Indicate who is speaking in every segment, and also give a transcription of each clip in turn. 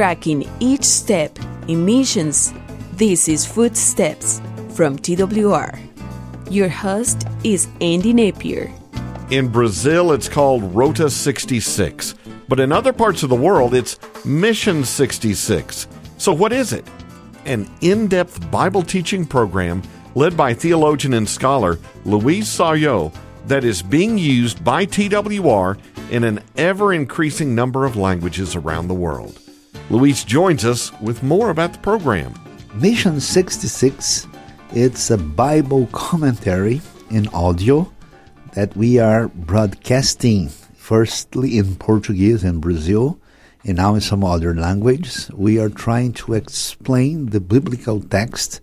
Speaker 1: tracking each step in missions. This is Footsteps from TWR. Your host is Andy Napier.
Speaker 2: In Brazil, it's called Rota 66, but in other parts of the world, it's Mission 66. So, what is it? An in depth Bible teaching program led by theologian and scholar Luiz Sayao that is being used by TWR in an ever increasing number of languages around the world. Luiz joins us with more about the program.
Speaker 3: Mission 66 it's a Bible commentary in audio that we are broadcasting firstly in Portuguese in Brazil and now in some other languages. We are trying to explain the biblical text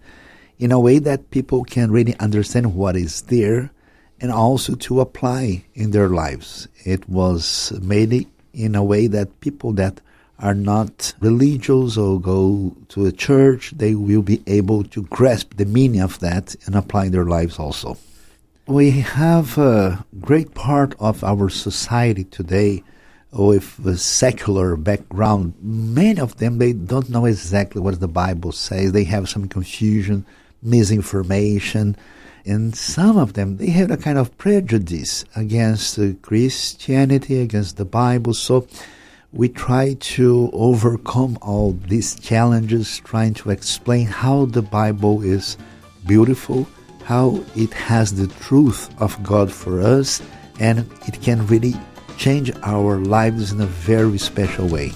Speaker 3: in a way that people can really understand what is there and also to apply in their lives. It was made in a way that people that are not religious or go to a church, they will be able to grasp the meaning of that and apply their lives also. We have a great part of our society today with a secular background. Many of them, they don't know exactly what the Bible says. They have some confusion, misinformation, and some of them, they have a kind of prejudice against Christianity, against the Bible. So we try to overcome all these challenges, trying to explain how the Bible is beautiful, how it has the truth of God for us, and it can really change our lives in a very special way.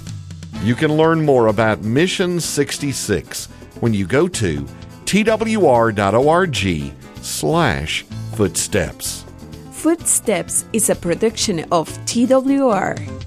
Speaker 2: You can learn more about Mission 66 when you go to twr.org slash footsteps.
Speaker 1: Footsteps is a production of TWR.